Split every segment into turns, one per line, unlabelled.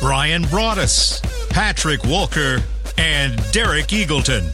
Brian Broaddus, Patrik Walker, and Derek Eagleton.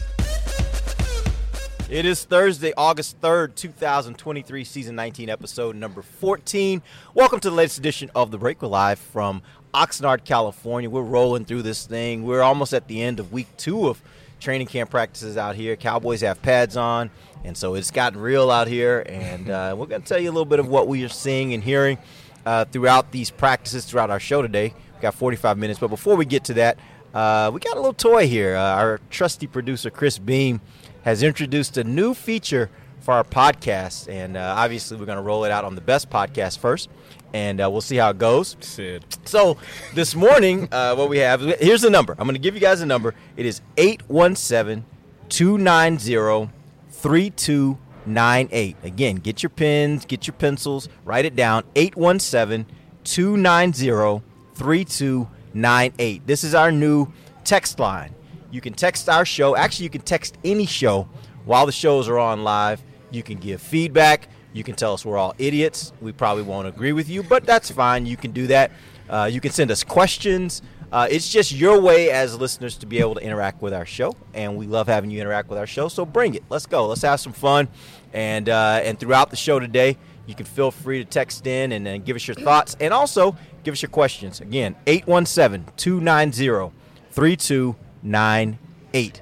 It is Thursday, August 3rd, 2023, season 19, episode number 14. Welcome to the latest edition of The Break. We're live from Oxnard, California. We're rolling through this thing. We're almost at the end of week two of training camp practices out here. Cowboys have pads on, and so it's gotten real out here. And uh, we're going to tell you a little bit of what we are seeing and hearing uh, throughout these practices, throughout our show today. Got 45 minutes. But before we get to that, uh, we got a little toy here. Uh, our trusty producer, Chris Beam, has introduced a new feature for our podcast. And uh, obviously, we're going to roll it out on the best podcast first. And uh, we'll see how it goes.
Sid.
So this morning, uh, what we have here's the number. I'm going to give you guys a number. It is 817 290 3298. Again, get your pens, get your pencils, write it down. 817 290 3298. This is our new text line. You can text our show. Actually, you can text any show while the shows are on live. You can give feedback. You can tell us we're all idiots. We probably won't agree with you, but that's fine. You can do that. Uh, you can send us questions. Uh, it's just your way as listeners to be able to interact with our show, and we love having you interact with our show. So bring it. Let's go. Let's have some fun. And uh, and throughout the show today, you can feel free to text in and, and give us your thoughts, and also give us your questions. Again, 817-290-3298.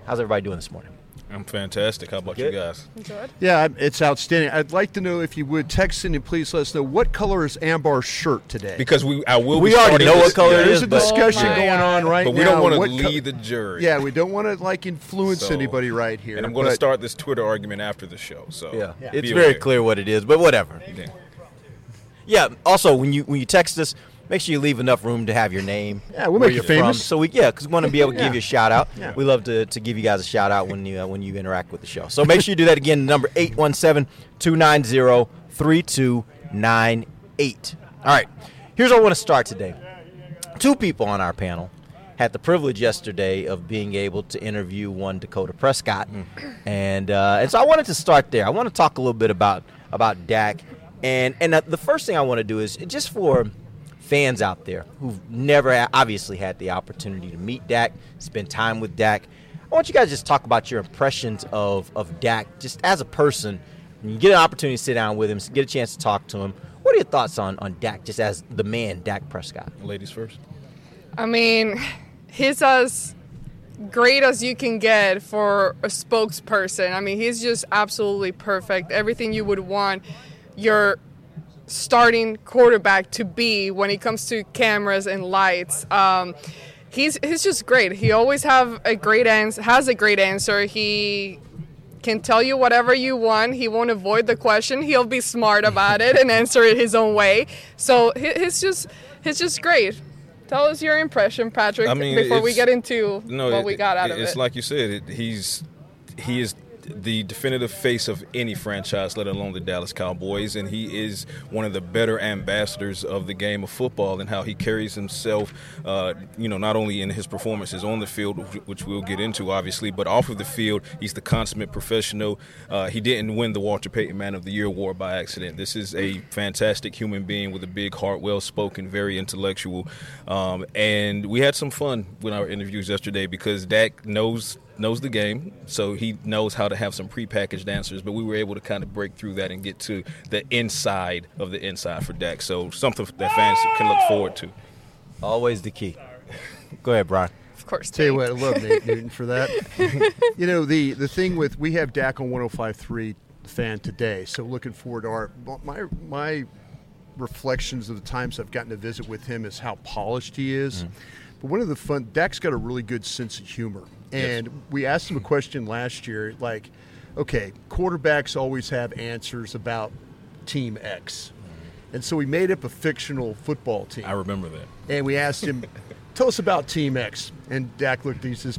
How's everybody doing this morning?
I'm fantastic. How about
Good.
you guys? Good.
Yeah, it's outstanding. I'd like to know if you would text in and please let us know what color is Ambar's shirt today.
Because we, I will.
We
be
already know
this-
what color
yeah,
it
There's a discussion
Oh
going
God.
on right
But
now.
we don't want to
What co-
lead the jury.
Yeah, we don't want to like influence
So-
anybody right here.
And I'm going to start this Twitter argument after the show. So
Yeah,
be
it's very
aware.
clear what it is, but whatever.
Yeah.
Yeah. Also, when you when you text us, make sure you leave enough room to have your name.
Yeah, we'll make you
you're from.
famous.
So we yeah, because we want to be able to
Yeah.
give you a shout out.
Yeah.
We love to, to give you guys a shout out when you uh, when you interact with the show. So make sure you do that again. Number 817-290-3298. All right. Here's where I want to start today. Two people on our panel had the privilege yesterday of being able to interview one Dakota Prescott, and uh, and so I wanted to start there. I want to talk a little bit about about Dak, and and uh, the first thing I want to do is just for fans out there who've never obviously had the opportunity to meet Dak, spend time with Dak. I want you guys to just talk about your impressions of of Dak, just as a person. When you get an opportunity to sit down with him, get a chance to talk to him. What are your thoughts on on Dak, just as the man, Dak Prescott?
Ladies first.
I mean, he's as great as you can get for a spokesperson. I mean, he's just absolutely perfect. Everything you would want your starting quarterback to be when it comes to cameras and lights. Um, he's he's just great. He always have a great answer. Has a great answer. He can tell you whatever you want. He won't avoid the question. He'll be smart about it and answer it his own way. So he- he's just he's just great. Tell us your impression, Patrik,
I mean,
before we get into
No,
what
it-
we got out of
it's
it.
It's like you said. It, he's he is the definitive face of any franchise, let alone the Dallas Cowboys, and he is one of the better ambassadors of the game of football and how he carries himself. Uh, you know, not only in his performances on the field, which- we'll get into, obviously, but off of the field, he's the consummate professional. Uh, he didn't win the Walter Payton Man of the Year award by accident. This is a fantastic human being with a big heart, well spoken, very intellectual, um, and we had some fun with our interviews yesterday because Dak knows knows the game, so he knows how to have some prepackaged answers. But we were able to kind of break through that and get to the inside of the inside for Dak. So something that fans can look forward to.
Always the key. Go ahead, Brian.
of course.
Tell you what, I love Nate Newton for that. you know the the thing with we have Dak on 105.3 fan today, so looking forward to our my my reflections of the times I've gotten to visit with him is how polished he is. Mm-hmm. But one of the fun, Dak's got a really good sense of humor, and we asked him a question last year, like, okay, quarterbacks always have answers about Team X. And so we made up a fictional football team.
I remember that.
and we asked him, "Tell us about Team X." And Dak looked at he says,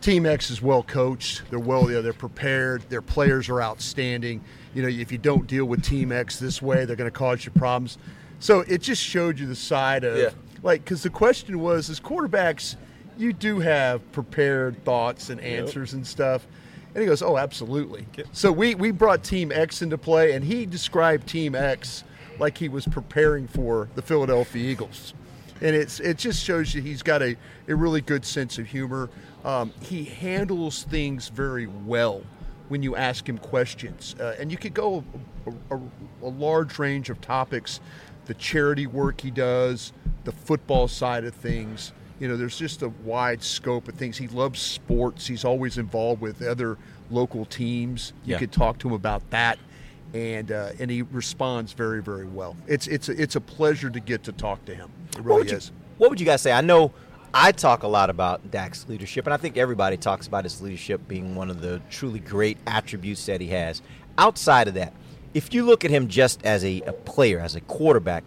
Team X is well coached. They're well, you know, they're prepared. Their players are outstanding. You know, if you don't deal with Team X this way, they're going to cause you problems." So it just showed you the side of
Yeah.
like because the question was, as quarterbacks, you do have prepared thoughts and answers and stuff. And he goes, "Oh, absolutely." So we we brought Team X into play, and he described Team X like he was preparing for the Philadelphia Eagles, and it's it just shows you he's got a, a really good sense of humor. Um, he handles things very well when you ask him questions, uh, and you could go a, a, a large range of topics, the charity work he does, the football side of things. You know, there's just a wide scope of things. He loves sports. He's always involved with other local teams. You
Yeah.
could talk to him about that, and uh, and he responds very very well. It's it's a, it's a pleasure to get to talk to him. It
What
really
you,
is.
what would you guys say? I know I talk a lot about Dak's leadership, and I think everybody talks about his leadership being one of the truly great attributes that he has. Outside of that, if you look at him just as a, a player, as a quarterback,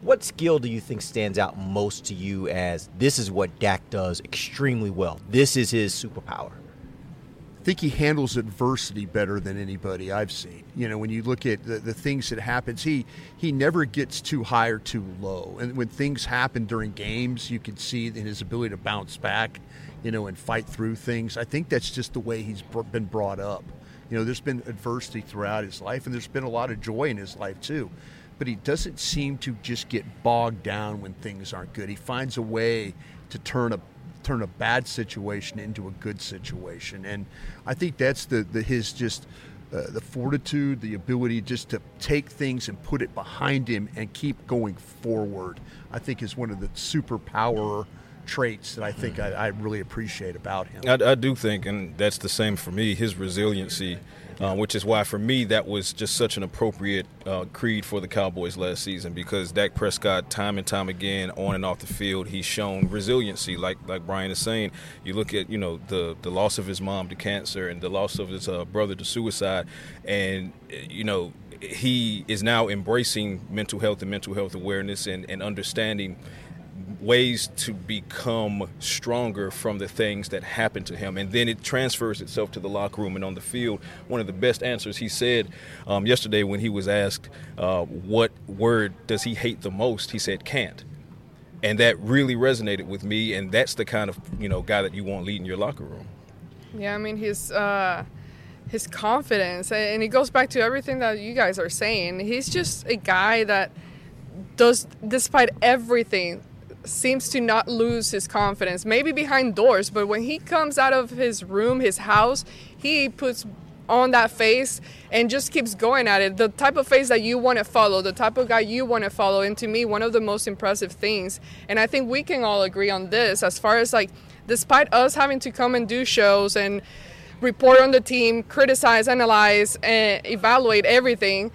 what skill do you think stands out most to you as this is what Dak does extremely well? This is his superpower.
I think he handles adversity better than anybody I've seen. You know, when you look at the, the things that happens, he he never gets too high or too low. And when things happen during games, you can see in his ability to bounce back, you know, and fight through things. I think that's just the way he's been brought up. You know, there's been adversity throughout his life, and there's been a lot of joy in his life too. But he doesn't seem to just get bogged down when things aren't good. He finds a way to turn a turn a bad situation into a good situation, and I think that's the, the his just uh, the fortitude, the ability just to take things and put it behind him and keep going forward. I think is one of the superpower traits that I think I, I really appreciate about him.
I, I do think, and that's the same for me, his resiliency, uh, which is why for me that was just such an appropriate uh, creed for the Cowboys last season because Dak Prescott, time and time again, on and off the field, he's shown resiliency. Like like Brian is saying, you look at you know the the loss of his mom to cancer and the loss of his uh, brother to suicide, and you know he is now embracing mental health and mental health awareness and, and understanding ways to become stronger from the things that happen to him. And then it transfers itself to the locker room and on the field. One of the best answers he said um, yesterday when he was asked uh, what word does he hate the most, he said can't. And that really resonated with me. And that's the kind of you know guy that you want leading your locker room.
Yeah, I mean his uh, his confidence, and it goes back to everything that you guys are saying. He's just a guy that does, despite everything, seems to not lose his confidence. Maybe behind doors, but when he comes out of his room, his house, he puts on that face and just keeps going at it. The type of face that you want to follow, the type of guy you want to follow. And to me, one of the most impressive things, and I think we can all agree on this, as far as like, despite us having to come and do shows and report on the team, criticize, analyze, and evaluate everything,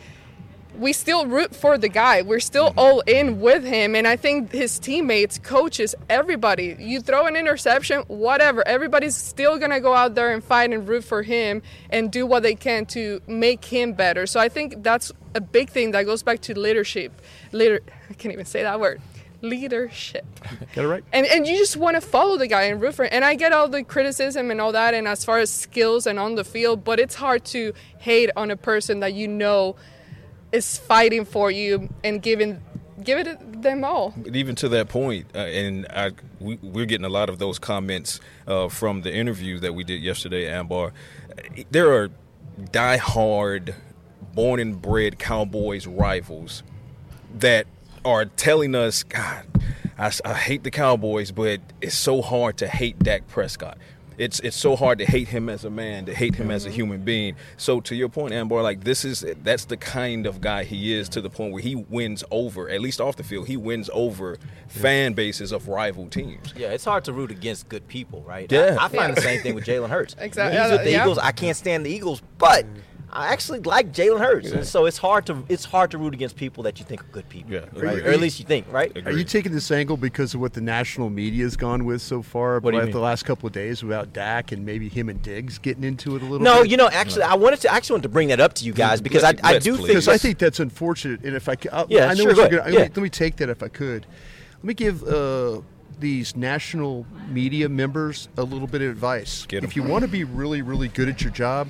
we still root for the guy. We're still mm-hmm. all in with him. And I think his teammates, coaches, everybody, you throw an interception, whatever, everybody's still going to go out there and fight and root for him and do what they can to make him better. So I think that's a big thing that goes back to leadership. Leader, I can't even say that word. Leadership.
Get it right?
And, and you just want to follow the guy and root for him. And I get all the criticism and all that, and as far as skills and on the field, but it's hard to hate on a person that you know is fighting for you and giving give it them all.
But even to that point, uh, and I, we, we're getting a lot of those comments uh, from the interview that we did yesterday, Ambar. There are diehard, born and bred Cowboys rivals that are telling us, God, I, I hate the Cowboys, but it's so hard to hate Dak Prescott. It's it's so hard to hate him as a man, to hate him as a human being. So to your point, Ambar, like this is that's the kind of guy he is to the point where he wins over, at least off the field, he wins over fan bases of rival teams.
Yeah, it's hard to root against good people, right?
Yeah.
I, I find the same thing with Jalen Hurts.
Exactly.
When he's with the
Yeah.
Eagles, I can't stand the Eagles, but I actually like Jalen Hurts, and so it's hard to it's hard to root against people that you think are good people.
Yeah,
right?
agreed.
or at least you think, right?
Are you taking this angle because of what the national media has gone with so far
What
about the last couple of days about Dak and maybe him and Diggs getting into it a little
No,
bit?
you know, actually, I wanted to actually wanted to bring that up to you guys because I,
Let's-
I do
please.
think
because I
that's-
think that's unfortunate. And if I, ca- I'll-
Yeah,
I know
sure,
what you're gonna,
Yeah.
let, me, let me take that if I could. Let me give uh, these national media members a little bit of advice.
Get 'em.
If you want to be really, really good at your job,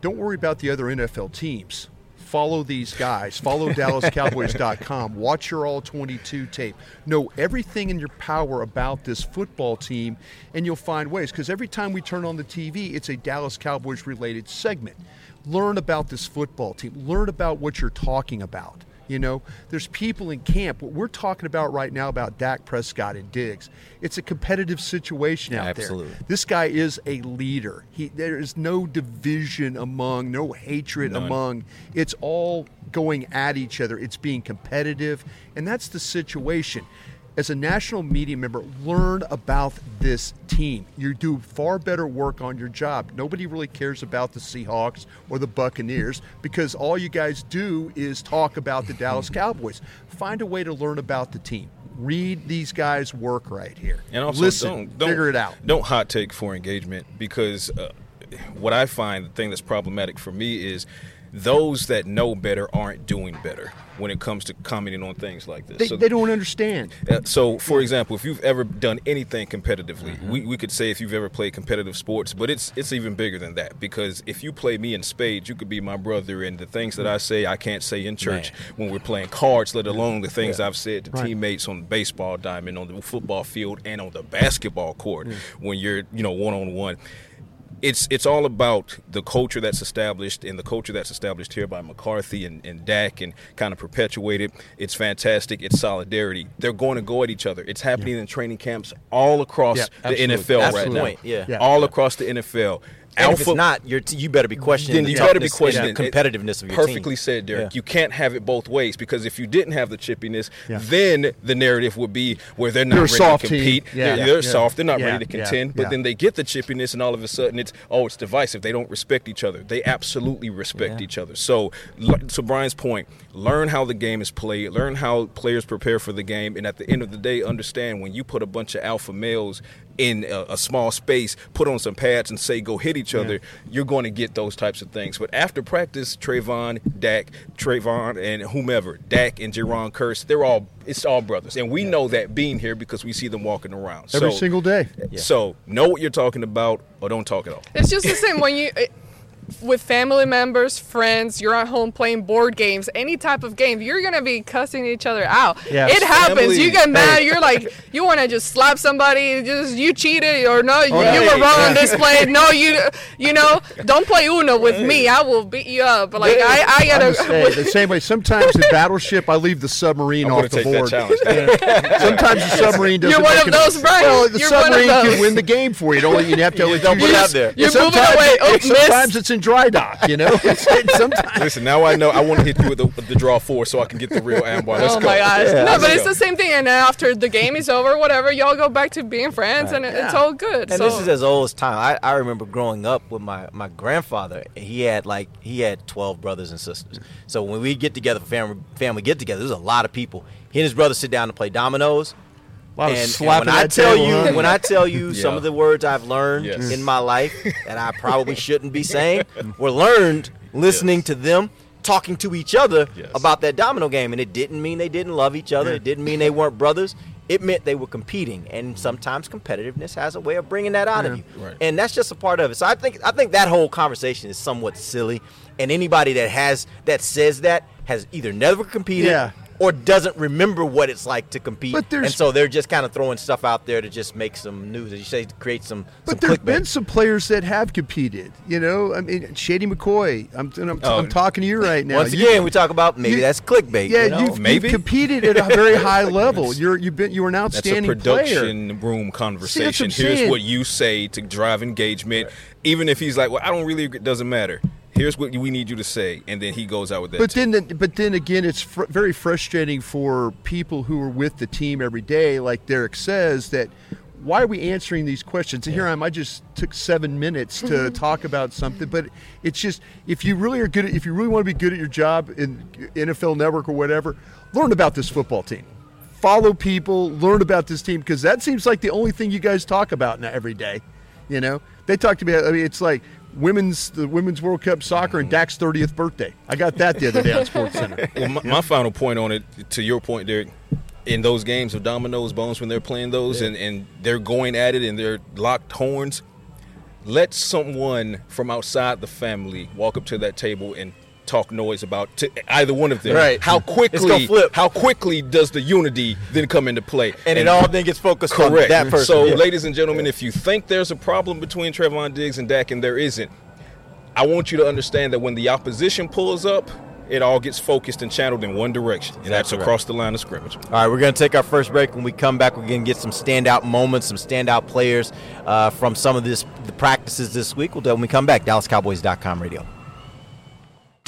don't worry about the other NFL teams. Follow these guys. Follow DallasCowboys.com. Watch your All 22 tape. Know everything in your power about this football team, and you'll find ways. Because every time we turn on the TV, it's a Dallas Cowboys related segment. Learn about this football team. Learn about what you're talking about. You know, there's people in camp. What we're talking about right now about Dak Prescott and Diggs, it's a competitive situation out
Absolutely.
there. This guy is a leader. He there is no division among, no hatred
None.
among. It's all going at each other. It's being competitive, and that's the situation. As a national media member, learn about this team. You do far better work on your job. Nobody really cares about the Seahawks or the Buccaneers because all you guys do is talk about the Dallas Cowboys. Find a way to learn about the team. Read these guys work right here.
And also,
listen,
don't, don't,
figure it out.
Don't hot take for engagement because uh, what I find the thing that's problematic for me is those that know better aren't doing better when it comes to commenting on things like this.
They,
So-
they don't understand.
Uh, so, for example, if you've ever done anything competitively,
Mm-hmm.
we, we could say if you've ever played competitive sports, but it's it's even bigger than that because if you play me in spades, you could be my brother, and the things that I say I can't say in church when we're playing cards, let alone the things I've said to
Right.
teammates on the baseball diamond, on the football field, and on the basketball court when you're you know one on one it's it's all about the culture that's established and the culture that's established here by McCarthy and, and Dak and kind of perpetuated. It's fantastic. It's solidarity. They're going to go at each other. It's happening in training camps all across
Yeah,
the. NFL
That's
right
the
now.
yeah.
Yeah.
All across the NFL.
And if it's not, you're t- you better be questioning
then
the
you better be
toughness and
questioning
the
it.
competitiveness of your team.
Perfectly
team.
said, Derek.
Yeah.
You can't have it both ways because if you didn't have the chippiness,
Yeah.
then the narrative would be where they're not
They're
ready
soft
to compete.
Yeah.
They're, they're
Yeah.
soft. They're not
Yeah.
ready to
Yeah.
contend. But
Yeah.
then they get the chippiness, and all of a sudden it's oh, it's divisive. They don't respect each other. They absolutely respect
Yeah.
each other. So, l- to Brian's point, learn how the game is played. Learn how players prepare for the game, and at the end of the day, understand when you put a bunch of alpha males in a, a small space, put on some pads, and say go hit each other, you're going to get those types of things. But after practice, Trevon, Dak, Trevon, and whomever, Dak and Jerron Curse, they're all it's all brothers, and we know that being here because we see them walking around
Every
So-
single day.
So know what you're talking about, or don't talk at all.
It's just the same when you, it, with family members, friends, you're at home playing board games, any type of game, you're gonna be cussing each other out.
Yeah.
it happens.
Family.
You get mad. You're like, you want to just slap somebody. Just you cheated, or no, oh, you,
yeah.
you were wrong on this play. No, you, you know, don't play Uno with me. I will beat you up. Like I, I
I'm
gotta.
the same, the same way. Sometimes in Battleship, I leave the submarine
I'm
off the
take
board.
that challenge.
Sometimes the submarine doesn't.
You're one of
it-
those, Brian.
Well, the
You're one of
submarine can win the game for you. Don't you have to
You
let
don't put it out there.
You're
sometimes,
moving away. Oh,
sometimes
miss.
it's in dry dock. You know. It's- it's sometimes.
Listen, now I know I want to hit you with the, with the draw four so I can get the real Ambar. Oh let's
oh
go.
my gosh! no, but it's the same thing. And after the game is over, whatever, y'all go back to being friends, and it it's all good.
And
so.
this is as old as time. I, I remember growing up with my, my grandfather. He had like he had twelve brothers and sisters. So when we get together for family family get together, there's a lot of people. He and his brother sit down to play dominoes.
A lot of
And, and when I tell
table,
you,
huh?
when I tell you some of the words I've learned
Yes.
in my life that I probably shouldn't be saying, were learned listening
Yes.
to them talking to each other
Yes.
about that domino game, and it didn't mean they didn't love each other. It didn't mean they weren't brothers. It meant they were competing, and sometimes competitiveness has a way of bringing that out of you,
Right.
and that's just a part of it. So I think I think that whole conversation is somewhat silly, and anybody that has that says that has either never competed
Yeah.
Or doesn't remember what it's like to compete,
But
and so they're just kind of throwing stuff out there to just make some news, as you say, to create some.
But
some
there's
clickbait.
been some players that have competed. You know, I mean, Shady McCoy. I'm, I'm,
Oh.
I'm talking to you right now.
Once
You-
again, we talk about maybe
you-
that's clickbait.
yeah,
you know?
you've,
Maybe.
you've competed at a very high level. You're you've been you're an
That's a
outstanding player.
production room conversation.
I'm
Here's
saying.
what you say to drive engagement. Even if he's like, "Well, I don't really," it doesn't matter. Here's what we need you to say, and then he goes out with that.
But
too.
then, but then again, it's fr- very frustrating for people who are with the team every day, like Derek says, that why are we answering these questions? And here I am. I just took seven minutes to talk about something, but it's just if you really are good, at, if you really want to be good at your job in NFL Network or whatever, learn about this football team. Follow people, learn about this team because that seems like the only thing you guys talk about now every day. You know, they talk to me. I mean, it's like women's the women's World Cup soccer and Dak's 30th birthday. I got that the other day on Sports Center.
Well, my, my final point on it, to your point, Derek, in those games of dominoes, bones, when they're playing those and, and they're going at it and they're locked horns, let someone from outside the family walk up to that table and talk noise about to either one of them.
Right.
How quickly
flip.
how quickly does the unity then come into play?
And it all then gets focused on that person.
So,
Yeah.
ladies and gentlemen, if you think there's a problem between Trevon Diggs and Dak and there isn't, I want you to understand that when the opposition pulls up, it all gets focused and channeled in one direction, and that's
right.
across the line of scrimmage.
All right, we're going to take our first break. When we come back, we're going to get some standout moments, some standout players uh, from some of this the practices this week. We'll do when we come back. DallasCowboys.com radio.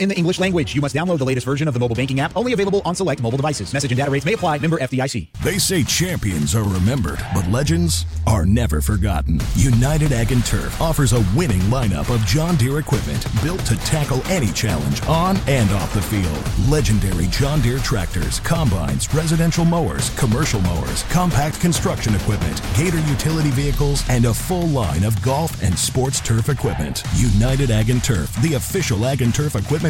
in the English language. You must download the latest version of the mobile banking app, only available on select mobile devices. Message and data rates may apply. Member FDIC.
They say champions are remembered, but legends are never forgotten. United Ag and Turf offers a winning lineup of John Deere equipment built to tackle any challenge on and off the field. Legendary John Deere tractors, combines, residential mowers, commercial mowers, compact construction equipment, Gator utility vehicles, and a full line of golf and sports turf equipment. United Ag and Turf, the official Ag and Turf equipment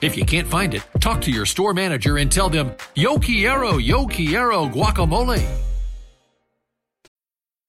If you can't find it, talk to your store manager and tell them, Yo quiero, yo quiero guacamole.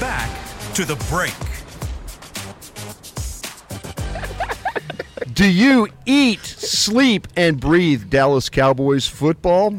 Back to the break.
Do you eat, sleep, and breathe Dallas Cowboys football?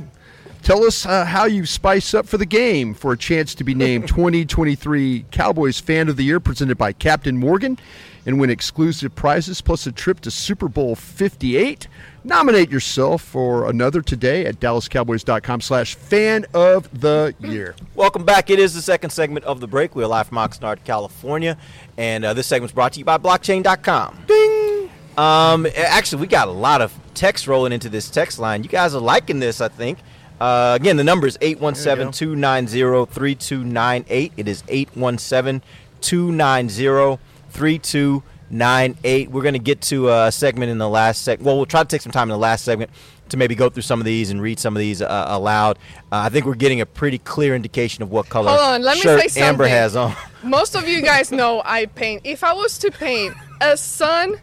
Tell us uh, how you spice up for the game for a chance to be named 2023 Cowboys Fan of the Year presented by Captain Morgan and win exclusive prizes plus a trip to Super Bowl 58. Nominate yourself for another today at dallascowboys.com slash fan of the year.
Welcome back. It is the second segment of the break. We're live from Oxnard, California, and uh, this segment's brought to you by Blockchain.com. Ding. Um, actually, we got a lot of text rolling into this text line. You guys are liking this, I think. Uh, again, the number is 817 290 3298. It is 817 290 3298. We're going to get to a segment in the last seg. Well, we'll try to take some time in the last segment to maybe go through some of these and read some of these uh, aloud. Uh, I think we're getting a pretty clear indication of what color
Hold on, let me
shirt. Ambar has on.
Most of you guys know I paint. If I was to paint a sun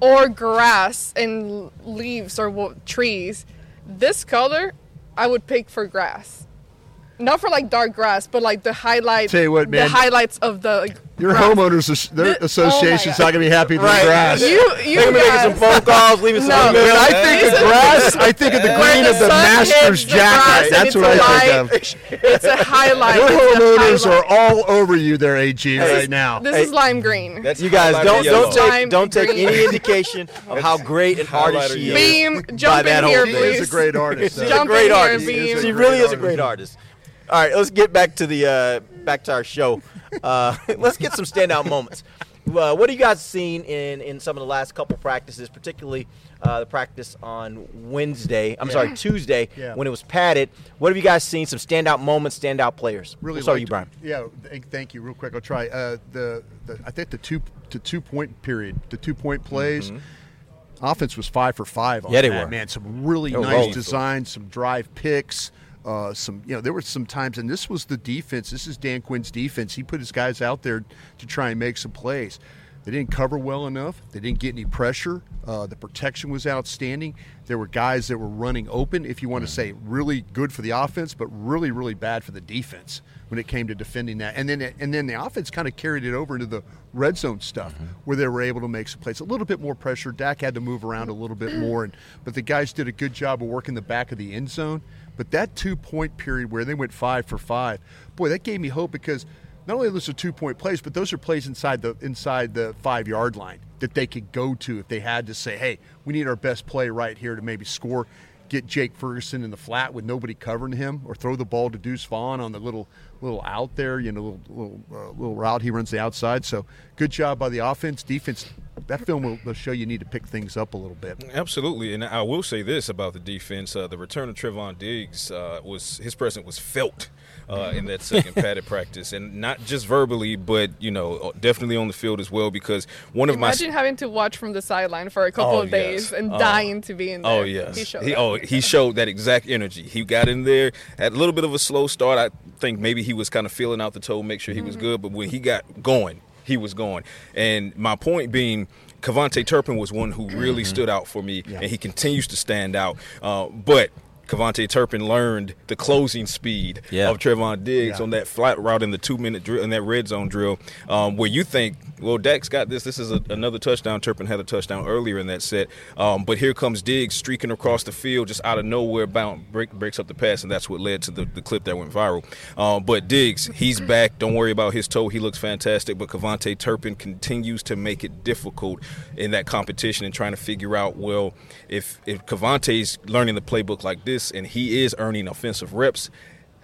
or grass and leaves or trees, this color I would pick for grass. Not for like dark grass, but like the highlights.
Tell you what, man, the
highlights of the like,
Your
grass.
homeowners as- their
The- oh
association's
oh
not going to be happy with
Right.
the grass.
You, you
They're making
guys.
some phone calls, leaving some
No.
emails.
I think of grass, I think of the green
the
of the master's
hits the grass
jacket. That's what I
light.
think of.
It's a highlight.
Your
It's a
homeowners are all over you there, AG,
Hey,
right now.
This
Hey.
is lime green.
That's
You guys don't don't take don't take any indication of how great an artist
Highlighter
she is.
Beam,
by
jump
that
in here,
whole
She
thing.
please.
is a great artist.
She's a great artist.
Beam.
She really is a great artist. All right, let's get back to the uh, back to our show. Uh, let's get some standout moments. Uh, what have you guys seen in in some of the last couple practices, particularly uh, the practice on Wednesday? I'm sorry, Tuesday
Yeah.
when it was padded. What have you guys seen? Some standout moments, standout players.
Really
We'll start with
liked-
you, Brian.
Yeah, th- thank you. Real quick, I'll try. Uh, the, the I think the two to two point period, the two point plays. Offense was five for five. On
Yeah, they
that,
were.
Man, some really nice designs, some drive picks. Uh, some, you know, there were some times, and this was the defense. This is Dan Quinn's defense. He put his guys out there to try and make some plays. They didn't cover well enough. They didn't get any pressure. Uh, the protection was outstanding. There were guys that were running open. If you want to say really good for the offense, but really, really bad for the defense when it came to defending that. And then, and then the offense kind of carried it over into the red zone stuff where they were able to make some plays. A little bit more pressure. Dak had to move around a little bit more, and but the guys did a good job of working the back of the end zone. But that two point period where they went five for five, boy, that gave me hope because not only are those are two point plays, but those are plays inside the inside the five yard line that they could go to if they had to say, hey, we need our best play right here to maybe score. Get Jake Ferguson in the flat with nobody covering him, or throw the ball to Deuce Vaughn on the little little out there, you know, little little, uh, little route he runs the outside. So good job by the offense, defense. That film will, will show you need to pick things up a little bit.
Absolutely, and I will say this about the defense: uh, the return of Trevon Diggs uh, was his presence was felt uh, in that second padded practice, and not just verbally, but you know, definitely on the field as well. Because one of my
Imagine having to watch from the sideline for a couple
Oh,
of days
yes.
and
Oh.
dying to be in there.
oh yes,
He showed
he,
that.
oh he showed that exact energy. He got in there had a little bit of a slow start. I think maybe he was kind of feeling out the toe, make sure he was good. But when he got going, he was going. And my point being. KaVontae Turpin was one who really stood out for me, and he continues to stand out. Uh, but KaVontae Turpin learned the closing speed
Yeah.
of Trevon Diggs
Yeah.
on that flat route in the two minute drill in that red zone drill, um, where you think, well, Dak's got this. This is a, another touchdown. Turpin had a touchdown earlier in that set, um, but here comes Diggs streaking across the field, just out of nowhere, bound break, breaks up the pass, and that's what led to the, the clip that went viral. Um, but Diggs, he's back. Don't worry about his toe. He looks fantastic. But KaVontae Turpin continues to make it difficult in that competition and trying to figure out, well, if if KaVontae's learning the playbook like this and he is earning offensive reps,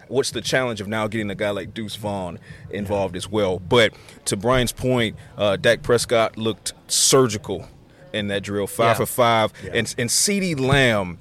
what's the challenge of now getting a guy like Deuce Vaughn involved as well? But to Brian's point, uh, Dak Prescott looked surgical in that drill, five
Yeah.
for five, and and CeeDee Lamb.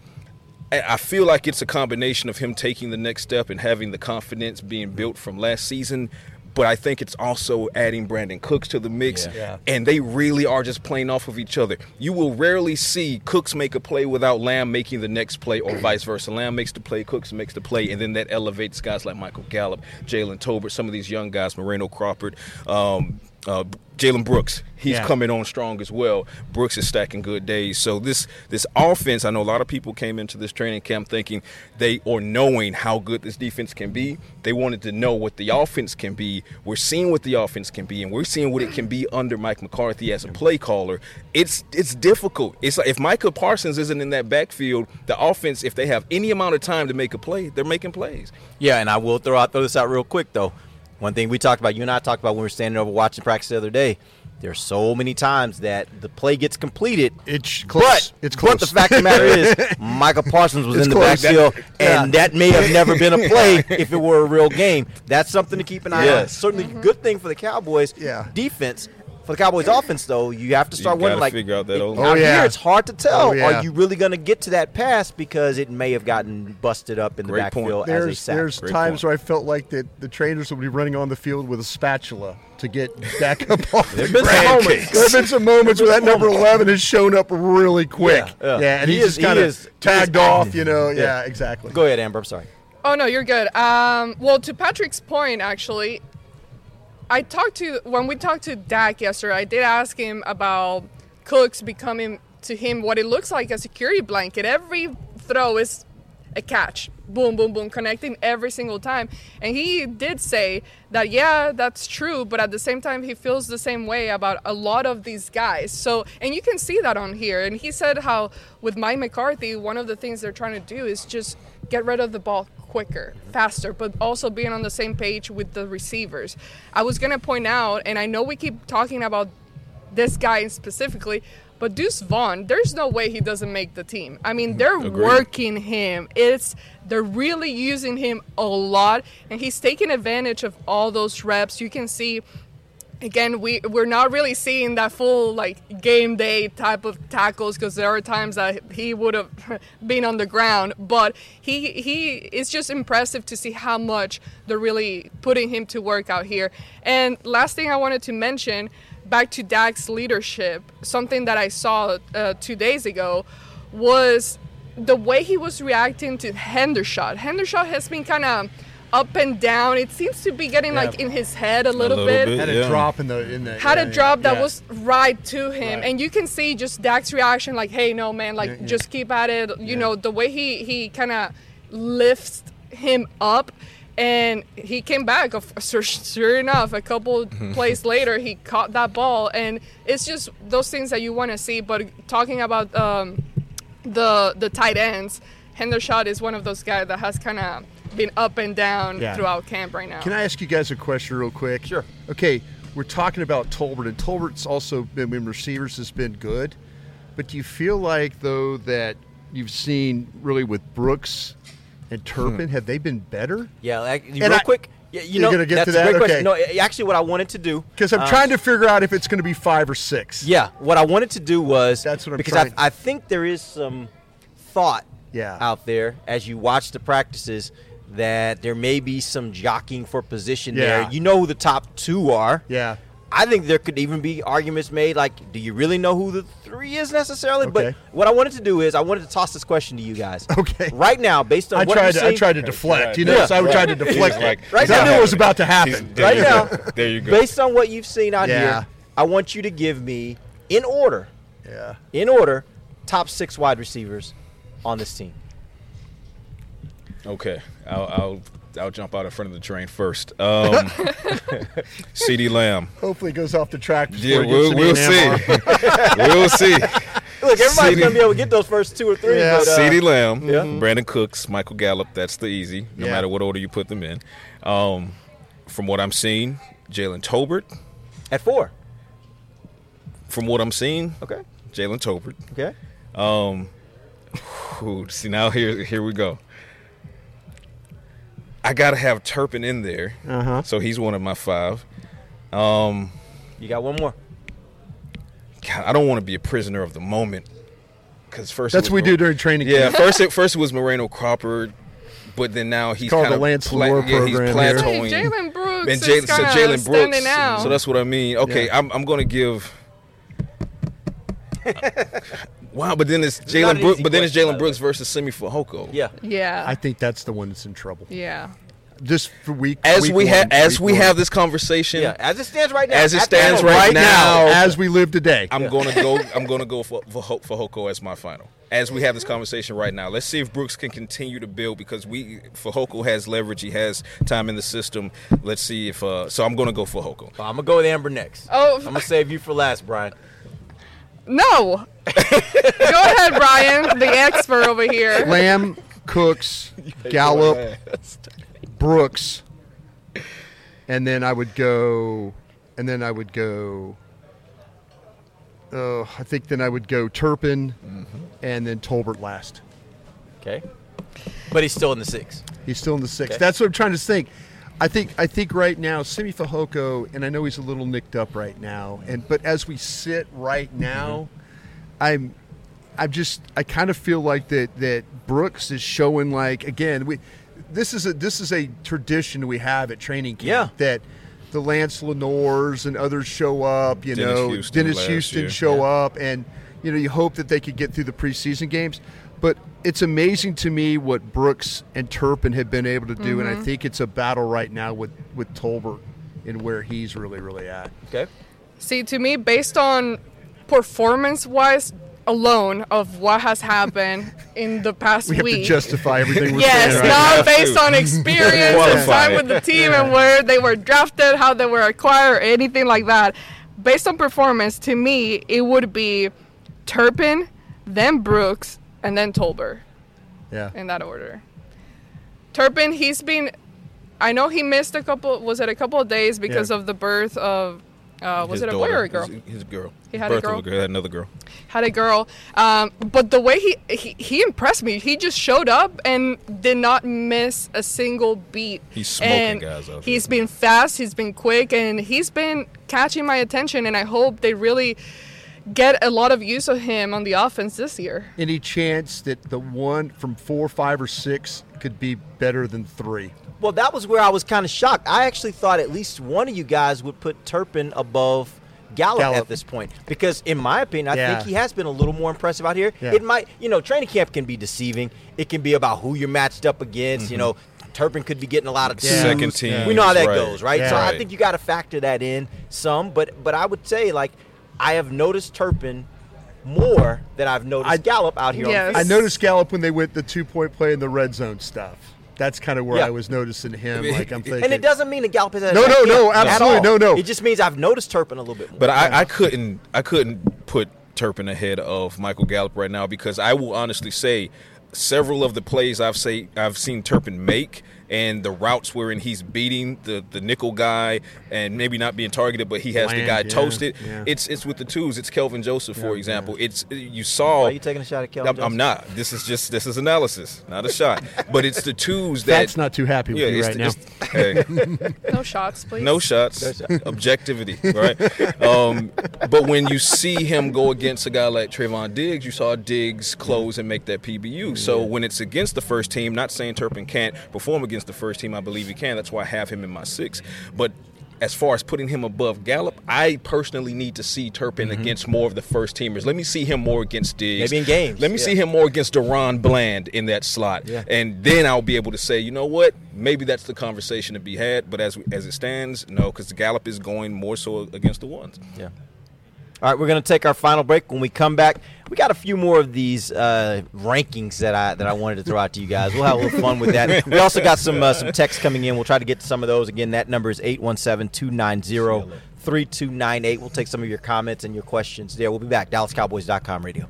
I feel like it's a combination of him taking the next step and having the confidence being built from last season. But I think it's also adding Brandin Cooks to the mix.
Yeah. Yeah.
And they really are just playing off of each other. You will rarely see Cooks make a play without Lamb making the next play or vice versa. Lamb makes the play, Cooks makes the play, and then that elevates guys like Michael Gallup, Jalen Tolbert, some of these young guys, Moreno Crawford, um, uh, Jalen Brooks. He's
Yeah.
coming on strong as well. Brooks is stacking good days. So this this offense, I know a lot of people came into this training camp thinking they or knowing how good this defense can be. They wanted to know what the offense can be. We're seeing what the offense can be, and we're seeing what it can be under Mike McCarthy as a play caller. It's it's difficult. It's like if Micah Parsons isn't in that backfield, the offense, if they have any amount of time to make a play, they're making plays.
Yeah, and I will throw out throw this out real quick though. One thing we talked about, you and I talked about when we were standing over watching practice the other day. There's so many times that the play gets completed.
It's close.
But,
It's
but the fact of the matter is, Micah Parsons was
It's
in the
close.
backfield,
That-
and that may have never been a play if it were a real game. That's something to keep an eye on.
Yes.
Certainly, a good thing for the Cowboys
Yeah.
defense. For the Cowboys offense, though, you have to start
You
wondering, like,
figure out that
it-
O-
out
Oh, yeah.
here, it's hard to tell.
Oh, yeah.
Are you really going to get to that pass because it may have gotten busted up in the
Great point.
backfield as a
There's
sack?
there's
Great
times
point.
where I felt like that the trainers would be running on the field with a spatula to get back up off the
There've been some moments.
There have been some moments where that number 11 has shown up really quick.
Yeah, yeah.
and
He
he's
is-
just kind of tagged off,
active.
you know.
Yeah.
Yeah, exactly.
Go ahead, Ambar. I'm sorry.
Oh no, you're good. Um, well, to Patrik's point, actually, I talked to when we talked to Dak yesterday. I did ask him about Cooks becoming to him what it looks like a security blanket. Every throw is a catch. Boom, boom, boom, connecting every single time. And he did say that, yeah, that's true, but at the same time, he feels the same way about a lot of these guys. So, and you can see that on here. And he said how with Mike McCarthy, one of the things they're trying to do is just get rid of the ball quicker, faster, but also being on the same page with the receivers. I was going to point out, and I know we keep talking about this guy specifically, but Deuce Vaughn, there's no way he doesn't make the team. I mean, mm-hmm. they're
Agreed.
working him. It's they're really using him a lot, and he's taking advantage of all those reps. You can see again we we're not really seeing that full like game day type of tackles because there are times that he would have been on the ground but he he it's just impressive to see how much they're really putting him to work out here and last thing i wanted to mention back to Dak's leadership something that i saw uh, two days ago was the way he was reacting to Hendershot. Hendershot has been kind of up and down. It seems to be getting
Yeah.
like in his head a little,
little
bit.
bit.
Had a
Yeah.
drop in the in the
Had
yeah,
a drop that
yeah.
was right to him,
Right.
and you can see just Dak's reaction, like, "Hey, no, man, like,
Yeah, yeah.
just keep at it." You
Yeah.
know, the way he he kind of lifts him up, and he came back. Of sure, sure enough, a couple plays later, he caught that ball, and it's just those things that you want to see. But talking about um, the the tight ends, Hendershot is one of those guys that has kind of been up and down
Yeah.
throughout camp right now.
Can I ask you guys a question real quick?
Sure.
Okay, we're talking about Tolbert, and Tolbert's also been in receivers has been good, but do you feel like though that you've seen really with Brooks and Turpin, have they been better?
Yeah, like, real
I-
quick. Yeah, you
You're
know,
gonna get
that's
to
a
that?
great question.
Okay.
No, actually, what I wanted to do
Because I'm
uh,
trying to figure out if it's going to be five or six.
Yeah, what I wanted to do was
That's what I'm
because
trying-
I, I think there is some thought
Yeah.
out there as you watch the practices that there may be some jockeying for position
Yeah.
there. You know who the top two are.
Yeah.
I think there could even be arguments made like, do you really know who the three is necessarily?
Okay.
But what I wanted to do is I wanted to toss this question to you guys.
Okay.
Right now, based on
I
what
tried.
you've
To, I tried to deflect. You know,
Yeah.
so I tried to deflect.
Like-
it.
Right
'Cause I knew it was about to happen.
there
right now.
There you go.
based on what you've seen out
Yeah.
here, I want you to give me, in order,
Yeah.
in order, top six wide receivers on this team.
Okay, I'll, I'll I'll jump out in front of the train first. Um, CeeDee Lamb.
Hopefully, it goes off the track. Before
Yeah,
it gets
we'll,
to
we'll see. we'll see.
Look, everybody's
CeeDee
gonna be able to get those first two or three.
Yeah.
but, uh,
CeeDee Lamb,
Yeah.
Brandin Cooks, Michael Gallup. That's the easy, no
Yeah.
matter what order you put them in. Um, from what I'm seeing, Jalen Tolbert.
at four.
From what I'm seeing,
Okay.
Jalen Tolbert.
Okay.
Um, whew, see now here here we go. I gotta have Turpin in there,
Uh-huh.
so he's one of my five. Um,
You got one more.
God, I don't want to be a prisoner of the moment because first
that's what we
Mo-
do during training
Yeah,
camp.
first it first it was Moreno Cropper, but then now he's
called
kind
the
of
Lance Lenoir
yeah, he's
program
plateauing.
Hey, Jalen Brooks
and
is
Jalen, so
kinda
Jalen
standing
Brooks.
out.
So that's what I mean. Okay,
Yeah.
I'm I'm going to give. wow, but then it's Jalen
an
Brooks. But then it's Jalen Brooks versus Simi Fehoko.
Yeah.
yeah,
I think that's the one that's in trouble.
yeah.
Just for week.
As
week
we have as we
one.
have this conversation,
Yeah. As it stands right now.
As it stands right
right now,
now,
as we live today.
I'm gonna go. I'm gonna go for for, Fehoko as my final. As we have this conversation right now, let's see if Brooks can continue to build because we Fehoko has leverage. He has time in the system. Let's see if. Uh, so I'm gonna go Fehoko.
I'm gonna go with Ambar next.
Oh.
I'm gonna save you for last, Brian.
No. Go ahead, Brian, the expert over here.
Lamb, Cooks, Gallup, Brooks, and then I would go, and then I would go. Oh, I think then I would go Turpin, mm-hmm. and then Tolbert last.
Okay. But he's still in the six.
He's still in the six.
Okay.
That's what I'm trying to think. I think I think right now Simi Fehoko, and I know he's a little nicked up right now, and but as we sit right mm-hmm. now, I'm I'm just I kind of feel like that that Brooks is showing like again we this is a this is a tradition we have at training camp
Yeah.
that the Lance Lenoirs and others show up, you
Dennis
know,
Houston
Dennis Houston
year.
show
Yeah.
up and you know you hope that they could get through the preseason games but it's amazing to me what Brooks and Turpin have been able to do and I mm-hmm. think it's a battle right now with with Tolbert and where he's really really at
Okay.
See, to me, based on performance wise, alone of what has happened in the past
We have
week.
to justify everything we're
yes,
saying. right
not
now.
based on experience and time with the team and where they were drafted, how they were acquired, or anything like that. Based on performance, to me, it would be Turpin, then Brooks, and then Tolber.
Yeah.
in that order. Turpin, he's been. I know he missed a couple. Was it a couple of days because
Yeah.
of the birth of? Uh, was
His
it a
daughter,
boy or a girl?
His, his girl.
He had a
Birth of
girl?
girl. Had another girl.
had a girl. Um, but the way he, he he impressed me, he just showed up and did not miss a single beat.
He's smoking
and
guys out
He's been fast, he's been quick, and he's been catching my attention. And I hope they really get a lot of use of him on the offense this year.
Any chance that the one from four, five, or six could be better than three?
Well, that was where I was kind of shocked. I actually thought at least one of you guys would put Turpin above Gallup,
Gallup.
at this point because, in my opinion, I
Yeah.
think he has been a little more impressive out here.
Yeah.
It might, you know, training camp can be deceiving. It can be about who you're matched up against. You
Mhm.
know, Turpin could be getting a lot of
Yeah. Second team.
We know how that
right.
goes, right?
Yeah.
So I think you got to factor that in some. But but I would say like I have noticed Turpin more than I've noticed Gallup out here. on the
I noticed Gallup when they went the two point play in the red zone stuff. That's kind of where
Yeah.
I was noticing him. Like I'm thinking,
And it doesn't mean that Gallup is
No, no, no, absolutely, no, no.
It just means I've noticed Turpin a little bit more.
But I, I couldn't I couldn't put Turpin ahead of Michael Gallup right now because I will honestly say several of the plays I've say I've seen Turpin make and the routes wherein he's beating the, the nickel guy and maybe not being targeted, but he has the guy
yeah,
toasted.
yeah.
It's it's with the twos. It's Kelvin Joseph, for
Yeah,
example. It's you saw.
Are you taking a shot at Kelvin
I'm, I'm not. This is just this is analysis, not a shot. But it's the twos that.
Fat's not too happy with
yeah,
you
it's
right
the-
now.
hey.
No shots, please.
No shots. Objectivity, right? um, but when you see him go against a guy like Trevon Diggs, you saw Diggs close and make that PBU. So when it's against the first team, not saying Turpin can't perform against the first team, I believe he can. That's why I have him in my six. But as far as putting him above Gallup, I personally need to see Turpin mm-hmm. against more of the first teamers. Let me see him more against Diggs.
Maybe in games,
Let me
yeah.
see him more against DaRon Bland in that slot.
Yeah.
And then I'll be able to say, you know what? Maybe that's the conversation to be had. But as as it stands, no, because Gallup is going more so against the ones.
Yeah. All right, we're going to take our final break. When we come back, we got a few more of these uh, rankings that I that I wanted to throw out to you guys. We'll have a little fun with that. We also got some uh, some text coming in. We'll try to get to some of those. Again, that number is 817-290-3298. We'll take some of your comments and your questions there. We'll be back. DallasCowboys.com radio.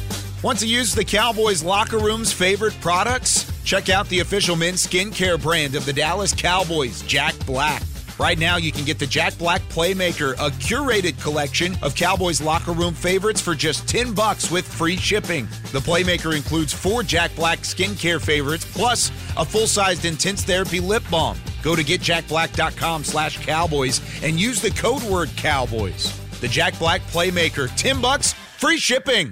Want to use the Cowboys locker room's favorite products? Check out the official men's skincare brand of the Dallas Cowboys, Jack Black. Right now, you can get the Jack Black Playmaker, a curated collection of Cowboys locker room favorites for just 10 bucks with free shipping. The Playmaker includes four Jack Black skincare favorites plus a full-sized intense therapy lip balm. Go to getjackblack.com slash cowboys and use the code word cowboys. The Jack Black Playmaker, 10 bucks, free shipping.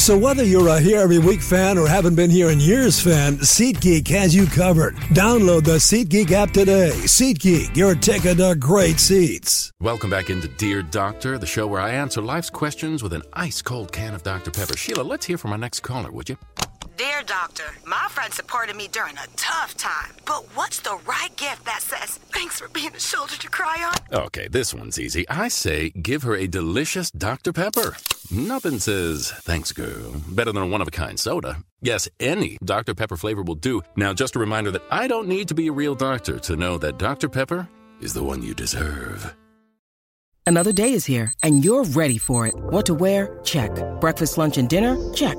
So whether you're a here every week fan or haven't been here in years fan, SeatGeek has you covered. Download the SeatGeek app today. SeatGeek, your ticket to great seats.
Welcome back into Dear Doctor, the show where I answer life's questions with an ice cold can of Dr. Pepper. Sheila, let's hear from our next caller, would you?
Dear doctor, my friend supported me during a tough time, but what's the right gift that says, thanks for being a shoulder to cry on?
Okay, this one's easy. I say give her a delicious Dr. Pepper. Nothing says, thanks, girl, better than a one of a kind soda. Yes, any Dr. Pepper flavor will do. Now, just a reminder that I don't need to be a real doctor to know that Dr. Pepper is the one you deserve.
Another day is here, and you're ready for it. What to wear? Check. Breakfast, lunch, and dinner? Check.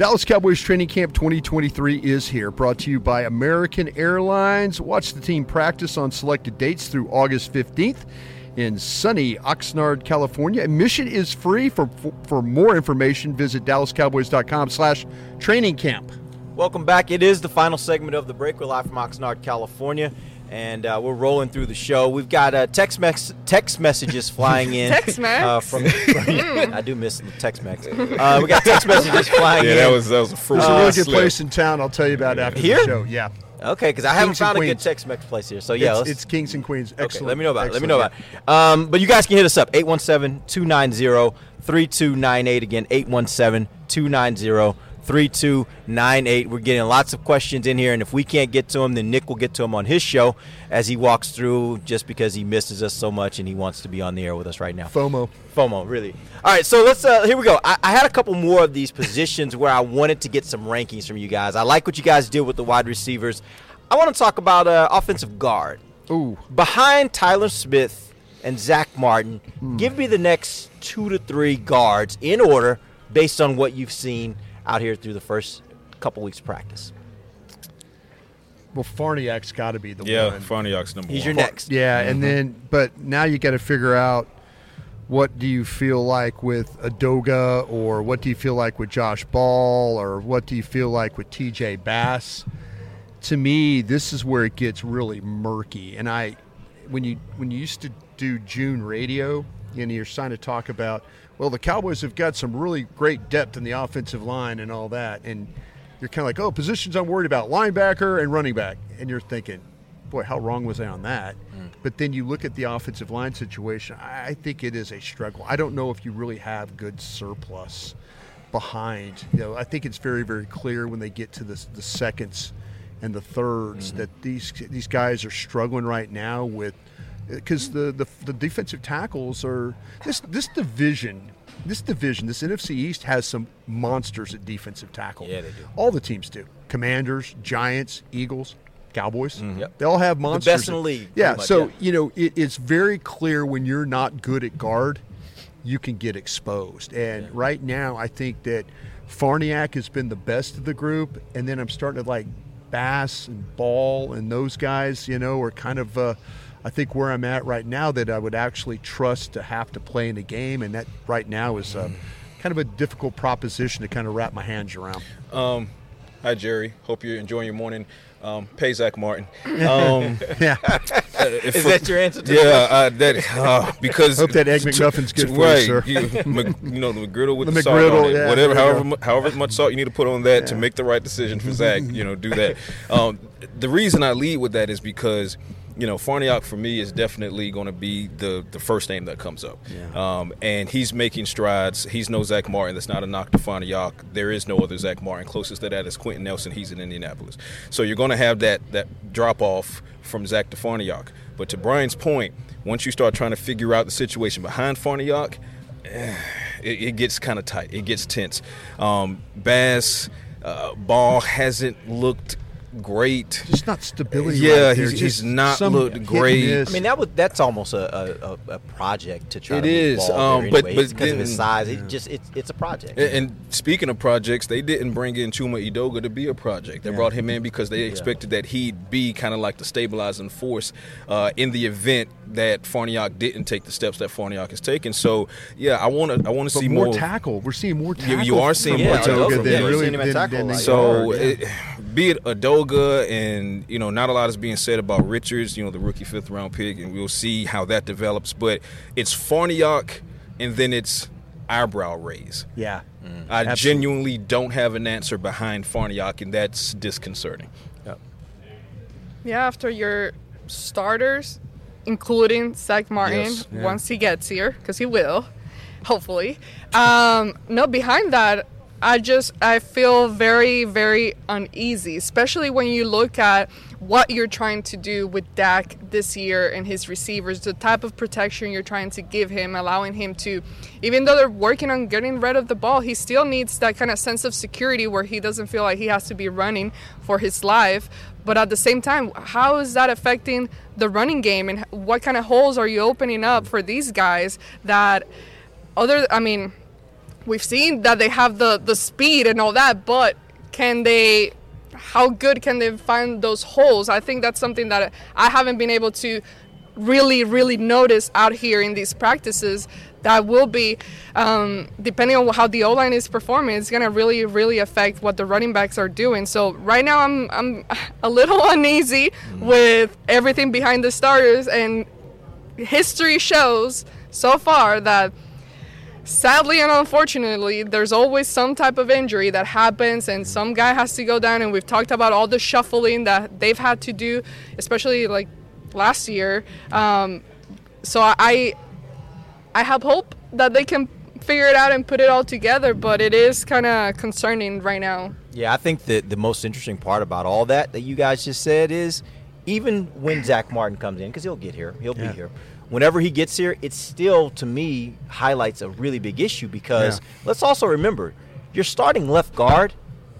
Dallas Cowboys Training Camp 2023 is here, brought to you by American Airlines. Watch the team practice on selected dates through August 15th in sunny Oxnard, California. Admission is free. For, for, for more information, visit dallascowboys.com slash training camp.
Welcome back. It is the final segment of the break. We're live from Oxnard, California, and uh, we're rolling through the show. We've got uh, text mex- text messages flying in.
Tex-Mex?
Uh, from, from- I do miss the text mex. Uh, we got text messages flying
Yeah,
in.
Yeah, that was that was a fruit.
There's a really good
slip.
place in town I'll tell you about after
Here?
the show. Yeah.
Okay, because I haven't found a good
Queens.
text mex place here. So yeah,
it's, it's Kings and Queens. Excellent.
Okay, let me know about it. Let me know about it. Um, but you guys can hit us up 817-290-3298 again 817-290-3298. We're getting lots of questions in here and if we can't get to them then Nick will get to them on his show as he walks through just because he misses us so much and he wants to be on the air with us right now.
FOMO.
FOMO, really. All right, so let's. Uh, here we go. I, I had a couple more of these positions where I wanted to get some rankings from you guys. I like what you guys do with the wide receivers. I want to talk about uh, offensive guard.
Ooh.
Behind Tyler Smith and Zack Martin, give me the next two to three guards in order based on what you've seen out here through the first couple weeks of practice.
Well, Farniok's got to be the
Yeah,
one.
Yeah, Farniok's number
He's
one.
He's your next.
Yeah, and
Mhm.
then but now you got to figure out what do you feel like with Edoga or what do you feel like with Josh Ball or what do you feel like with TJ Bass? To me, this is where it gets really murky. And I when you when you used to do June radio and you're trying to talk about well the Cowboys have got some really great depth in the offensive line and all that and you're kind of like, oh, positions I'm worried about, linebacker and running back. And you're thinking, boy, how wrong was I on that? Mm. But then you look at the offensive line situation, I think it is a struggle. I don't know if you really have good surplus behind. You know, I think it's very, very clear when they get to the, the seconds and the 3rds mm-hmm. that these these guys are struggling right now with because the, the the defensive tackles are this this division this division this NFC East has some monsters at defensive tackle.
Yeah, they do.
All the teams do. Commanders, Giants, Eagles, Cowboys.
Yep.
They all have
The
monsters.
best in the league,
Yeah.
much,
so
yeah.
you know it, it's very clear when you're not good at guard, you can get exposed. And right now, I think that Farniok has been the best of the group, and then I'm starting to like Bass and Ball and those guys. You know, are kind of. Uh, I think where I'm at right now that I would actually trust to have to play in a game, and that right now is uh, kind of a difficult proposition to kind of wrap my hands around.
Um, hi Jerry. Hope you're enjoying your morning. Um, pay Zack Martin. Um,
Yeah.
uh, if-
Is that your answer to
Yeah,
question?
uh, that uh, because
Hope that Egg McMuffin's good for you,
right,
sir.
Mc- you know the McGriddle with
The
the, salt on it.
yeah,
Whatever, however,
go.
mu- however much salt you need to put on that to make the right decision for Zack. You know, do that. Um, the reason I lead with that is because you know Farniok for me is definitely going to be the the first name that comes up. Um, and he's making strides. He's no Zack Martin. That's not a knock to Farniok. There is no other Zack Martin. Closest to that is Quenton Nelson. He's in Indianapolis. So you're going to have that that drop off from Zack to Farniok. But to Brian's point, once you start trying to figure out the situation behind Farniok, eh, it, it gets kind of tight. It gets tense. Um, Bass uh, Ball hasn't looked great.
Just not stability.
Yeah,
right
he's, he's not
some
looked great.
I mean, that was that's almost a, a, a, a project to try
It
to
is, um,
there
but-
anyway.
but
It's because of his
then-
size. It just it's it's a project.
And, and speaking of projects, they didn't bring in Chuma Edoga to be a project. They brought him in because they expected that he'd be kind of like the stabilizing force uh, in the event that Farniok didn't take the steps that Farniok has taken. So, yeah, I want to I want to see
more,
more
tackle. We're seeing more tackle.
you are seeing
from
more tackle from
than
him.
really
Seen him
than-
tackle
than
a lot.
So,
guard, yeah.
it, be it Edoga and you know, not a lot is being said about Richards, you know, the rookie fifth round pick, and we'll see how that develops. But it's Farniok, and then it's eyebrow raise.
yeah.
I
Absolutely.
genuinely don't have an answer behind Farniok, and that's disconcerting.
Yeah, after your starters, including Zack Martin,
Yes, yeah.
once he gets here, because he will, hopefully. Um, no, behind that, I just I feel very very uneasy, especially when you look at what you're trying to do with Dak this year and his receivers, the type of protection you're trying to give him, allowing him to, even though they're working on getting rid of the ball, he still needs that kind of sense of security where he doesn't feel like he has to be running for his life. But at the same time, how is that affecting the running game and what kind of holes are you opening up for these guys that other I mean, we've seen that they have the the speed and all that, but can they how good can they find those holes? I think that's something that I haven't been able to really, really notice out here in these practices. That will be, um, depending on how the O line is performing, it's going to really, really affect what the running backs are doing. So right now, I'm I'm a little uneasy with everything behind the starters, and history shows so far that sadly and unfortunately, there's always some type of injury that happens, and some guy has to go down. And we've talked about all the shuffling that they've had to do, especially like last year. Um, so I, I have hope that they can figure it out and put it all together, but it is kind of concerning right now.
Yeah, I think that the most interesting part about all that that you guys just said is even when Zack Martin comes in, because he'll get here, he'll
Yeah.
be here. Whenever he gets here, it still, to me, highlights a really big issue because
Yeah.
let's also remember your starting left guard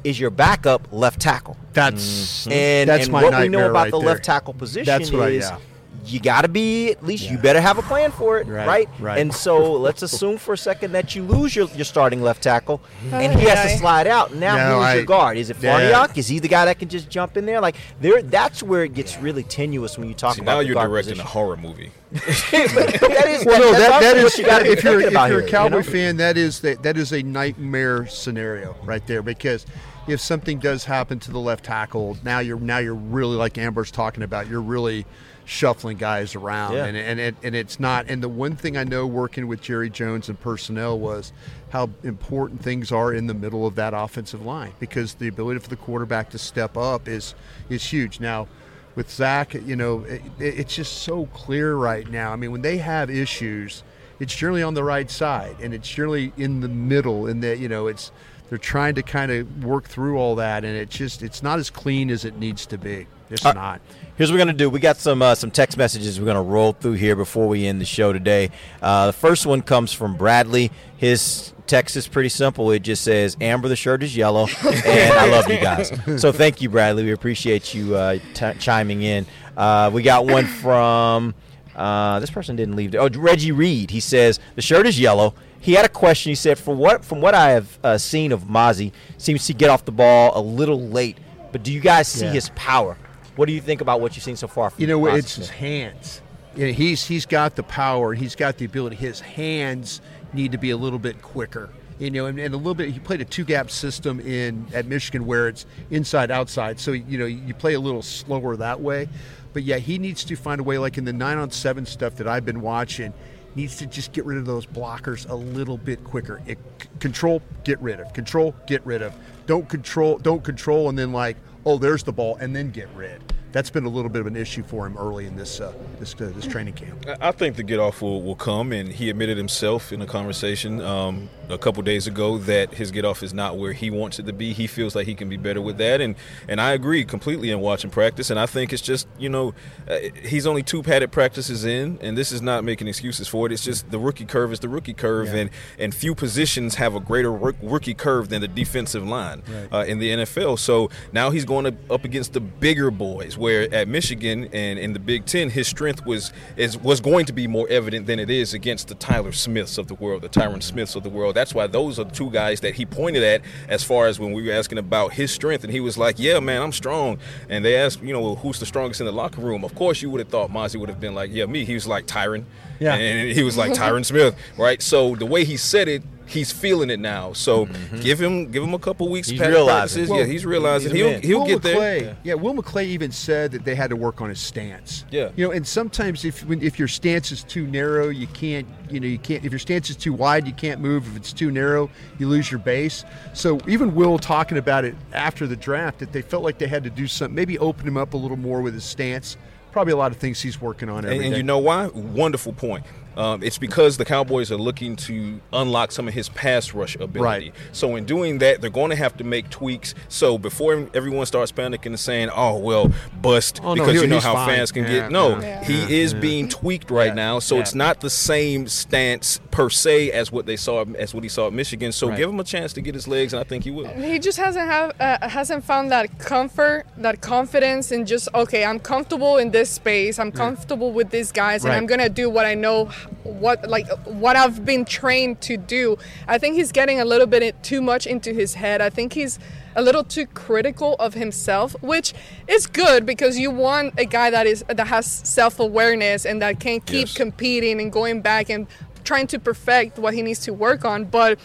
is your backup left tackle.
That's mm-hmm.
and,
that's
and
my
what we know about
right
the
there.
left tackle position
That's what I-
is
yeah.
You got to be at least you better have a plan for it,
Right,
right?
right.
And so let's assume for a second that you lose your, your starting left tackle, oh, and he has to
Aye, aye.
slide out. Now
No,
who's
I-
your guard? Is it
Yeah.
Is he the guy that can just jump in there? Like there, that's where it gets really tenuous when you talk
See,
about
now
the
you're
guard
directing
position.
a horror movie.
but that is
well, no,
that's
that, that
also
is
what you
if you're if you're
here,
a Cowboy
you know?
fan, that is that that is a nightmare scenario right there because if something does happen to the left tackle, now you're now you're really like Ambar's talking about, you're really shuffling guys around
Yeah.
and and it, and it's not and the one thing I know working with Jerry Jones and personnel was how important things are in the middle of that offensive line because the ability for the quarterback to step up is is huge. Now with Zack, you know, it, it's just so clear right now. I mean, when they have issues, it's generally on the right side, and it's generally in the middle. And that you know, it's they're trying to kind of work through all that, and it just it's not as clean as it needs to be. It's
Uh,
not.
Here's what we're gonna do. We got some uh, some text messages we're gonna roll through here before we end the show today. Uh, the first one comes from Bradley. His text is pretty simple. It just says, "Ambar, the shirt is yellow, and I love you guys." So thank you, Bradley. We appreciate you uh, t- chiming in. Uh, we got one from uh, this person didn't leave. Oh, Reggie Reed. He says the shirt is yellow. He had a question. He said, "For what from what I have uh, seen of Mazi, seems to get off the ball a little late. But do you guys see
Yeah.
his power?" What do you think about what you've seen so far? From
You know,
Mazi
it's his hands. You know, he's he's got the power. He's got the ability. His hands need to be a little bit quicker. You know, and, and a little bit. He played a two gap system in at Michigan where it's inside outside. So you know, you play a little slower that way. But yeah, he needs to find a way, like in the nine on seven stuff that I've been watching. Needs to just get rid of those blockers a little bit quicker. It, c- control, get rid of. Control, get rid of. Don't control, don't control, and then like, oh, there's the ball, and then get rid. That's been a little bit of an issue for him early in this uh, this uh, this training camp.
I think the get off will, will come, and he admitted himself in a conversation um, a couple days ago that his get off is not where he wants it to be. He feels like he can be better with that, and and I agree completely in watching practice. And I think it's just you know uh, he's only two padded practices in, and this is not making excuses for it. It's just the rookie curve is the rookie curve,
Yeah.
and and few positions have a greater rook- rookie curve than the defensive line
Right.
uh, in the NFL. So now he's going up against the bigger boys. Where at Michigan and in the Big Ten, his strength was is was going to be more evident than it is against the Tyler Smiths of the world, the Tyron Smiths of the world. That's why those are the two guys that he pointed at as far as when we were asking about his strength, and he was like, "Yeah, man, I'm strong." And they asked, you know, well, who's the strongest in the locker room? Of course, you would have thought Mazi would have been like, "Yeah, me." He was like Tyron,
Yeah.
and he was like Tyron Smith, right? So the way he said it. He's feeling it now, so mm-hmm. give him give him a couple weeks.
He's realizing.
practices. yeah, he's realizing he'll he'll
Will
get there.
McClay, yeah. Will McClay even said that they had to work on his stance.
Yeah.
You know, and sometimes if when, if your stance is too narrow, you can't. You know, you can't. If your stance is too wide, you can't move. If it's too narrow, you lose your base. So even Will talking about it after the draft that they felt like they had to do something, maybe open him up a little more with his stance. Probably a lot of things he's working on every
And,
day.
and you know why? Wonderful point. Um, it's because the Cowboys are looking to unlock some of his pass rush ability.
Right.
So in doing that, they're going to have to make tweaks. So before everyone starts panicking and saying, "Oh well, bust,"
Oh,
because
he-
you know how
fine.
fans can
Yeah,
get. No,
yeah.
he
Yeah,
is
yeah.
being tweaked right now. So
yeah.
it's not the same stance per se as what they saw as what he saw at Michigan. So
Right.
give him a chance to get his legs, and I think he will.
He just hasn't have uh, hasn't found that comfort, that confidence, in just okay. I'm comfortable in this space. I'm comfortable with these guys, and I'm gonna do what I know, what like what I've been trained to do. I think he's getting a little bit too much into his head. I think he's a little too critical of himself, which is good because you want a guy that is that has self awareness and that can keep
Yes.
competing and going back and trying to perfect what he needs to work on. But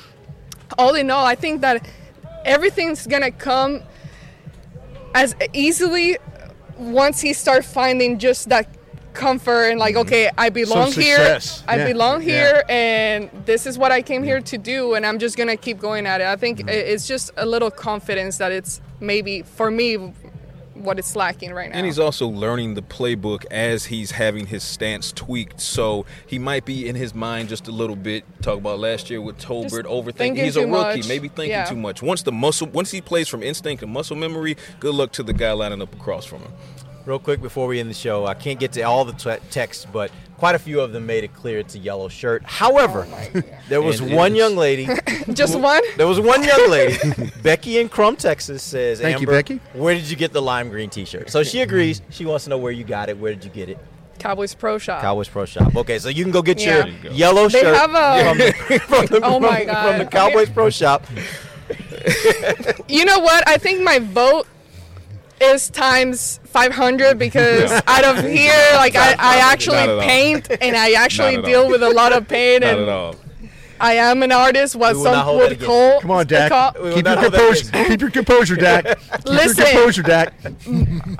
all in all, I think that everything's gonna come as easily once he starts finding just that comfort and like, mm-hmm. okay, I belong here. I
Yeah.
belong
Yeah.
here, and this is what I came here mm-hmm. to do, and I'm just gonna keep going at it. I think mm-hmm. i- it's just a little confidence that it's maybe for me what it's lacking right now.
And he's also learning the playbook as he's having his stance tweaked. So he might be in his mind just a little bit. Talk about last year with Tolbert overthinking. He's a rookie,
much.
maybe thinking
Yeah.
too much. Once the muscle, once he plays from instinct and muscle memory, good luck to the guy lining up across from him.
Real quick before we end the show, I can't get to all the t- texts, but quite a few of them made it clear it's a yellow shirt. However, oh there was
And
one
is-
young lady.
just
who-
one.
There was one young lady, Becky in Krum, Texas, says,
Thank you, Becky.
where did you get the lime green T-shirt? So she agrees. She wants to know where you got it. Where did you get it?
Cowboys Pro Shop.
Cowboys Pro Shop. Okay, so you can go get
Yeah.
your yellow
They
shirt
have a-
from, the, from, the,
Oh my
from-
God.
from the Cowboys Pro Shop.
You know what? I think my vote is times 500 because
No.
out of here, like I, I actually paint and I actually deal with a lot of pain and. I am an artist. What
We will not
some would call.
Come on, Dak.
call-
Keep your composure. Keep your composure, Dak. Keep
Listen.
your composure, Dak.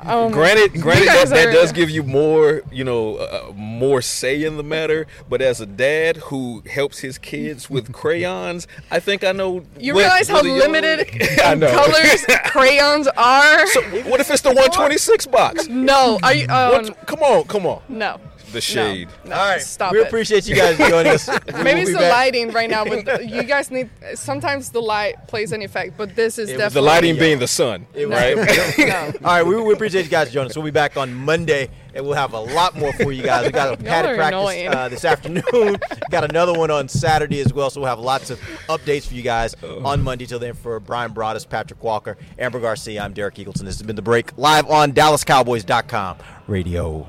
um,
Granted, granted that, that does give you more, you know, uh, more say in the matter. But as a dad who helps his kids with crayons, I think I know.
You
what-
realize how
what the yellow-
limited
know.
colors crayons are?
So what if it's the 126 box?
no, are you? Um,
What- come on, come on.
no.
The shade.
No,
All right,
stop
we
it.
appreciate you guys joining us. We will
Maybe it's the
back.
lighting right now, but you guys need. Sometimes the light plays an effect, but this is
It
definitely
The lighting
Yeah.
being the sun,
It was-
right?
No.
All right, we, we appreciate you guys joining us. We'll be back on Monday, and we'll have a lot more for you guys. We got a
Y'all
padded practice uh, this afternoon. got another one on Saturday as well, so we'll have lots of updates for you guys on Monday. Till then, for Brian Broaddus, Patrik Walker, Ambar Garcia, I'm Derek Eagleton. This has been The Break, live on DallasCowboys.com radio.